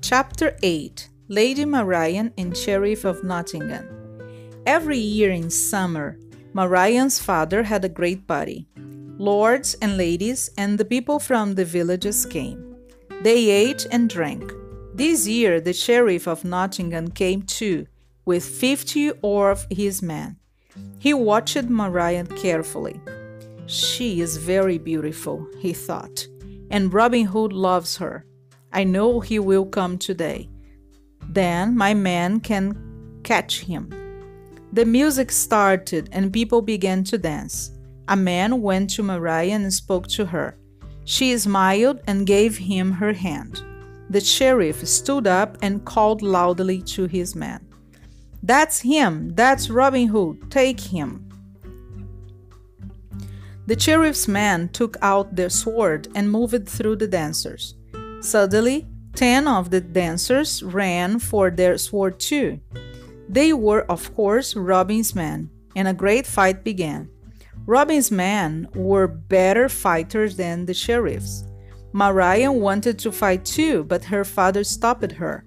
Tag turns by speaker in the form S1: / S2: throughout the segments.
S1: Chapter 8 Lady Marian and Sheriff of Nottingham. Every year in summer, Marian's father had a great party. Lords and ladies and the people from the villages came. They ate and drank. This year, the Sheriff of Nottingham came too, with fifty of his men. He watched Marian carefully. She is very beautiful, he thought, and Robin Hood loves her. I know he will come today. Then my man can catch him. The music started and people began to dance. A man went to Marian and spoke to her. She smiled and gave him her hand. The sheriff stood up and called loudly to his men. That's him! That's Robin Hood! Take him! The sheriff's men took out their sword and moved through the dancers. Suddenly, ten of the dancers ran for their sword too. They were, of course, Robin's men, and a great fight began. Robin's men were better fighters than the sheriffs. Marian wanted to fight too, but her father stopped her.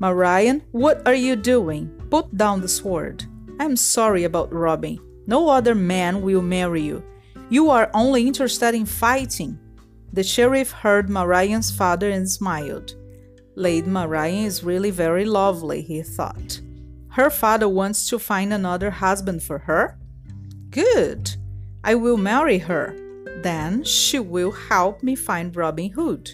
S1: Marian, what are you doing? Put down the sword. I'm sorry about Robin. No other man will marry you. You are only interested in fighting. The sheriff heard Marian's father and smiled. Lady Marian is really very lovely, he thought. Her father wants to find another husband for her? Good! I will marry her. Then she will help me find Robin Hood.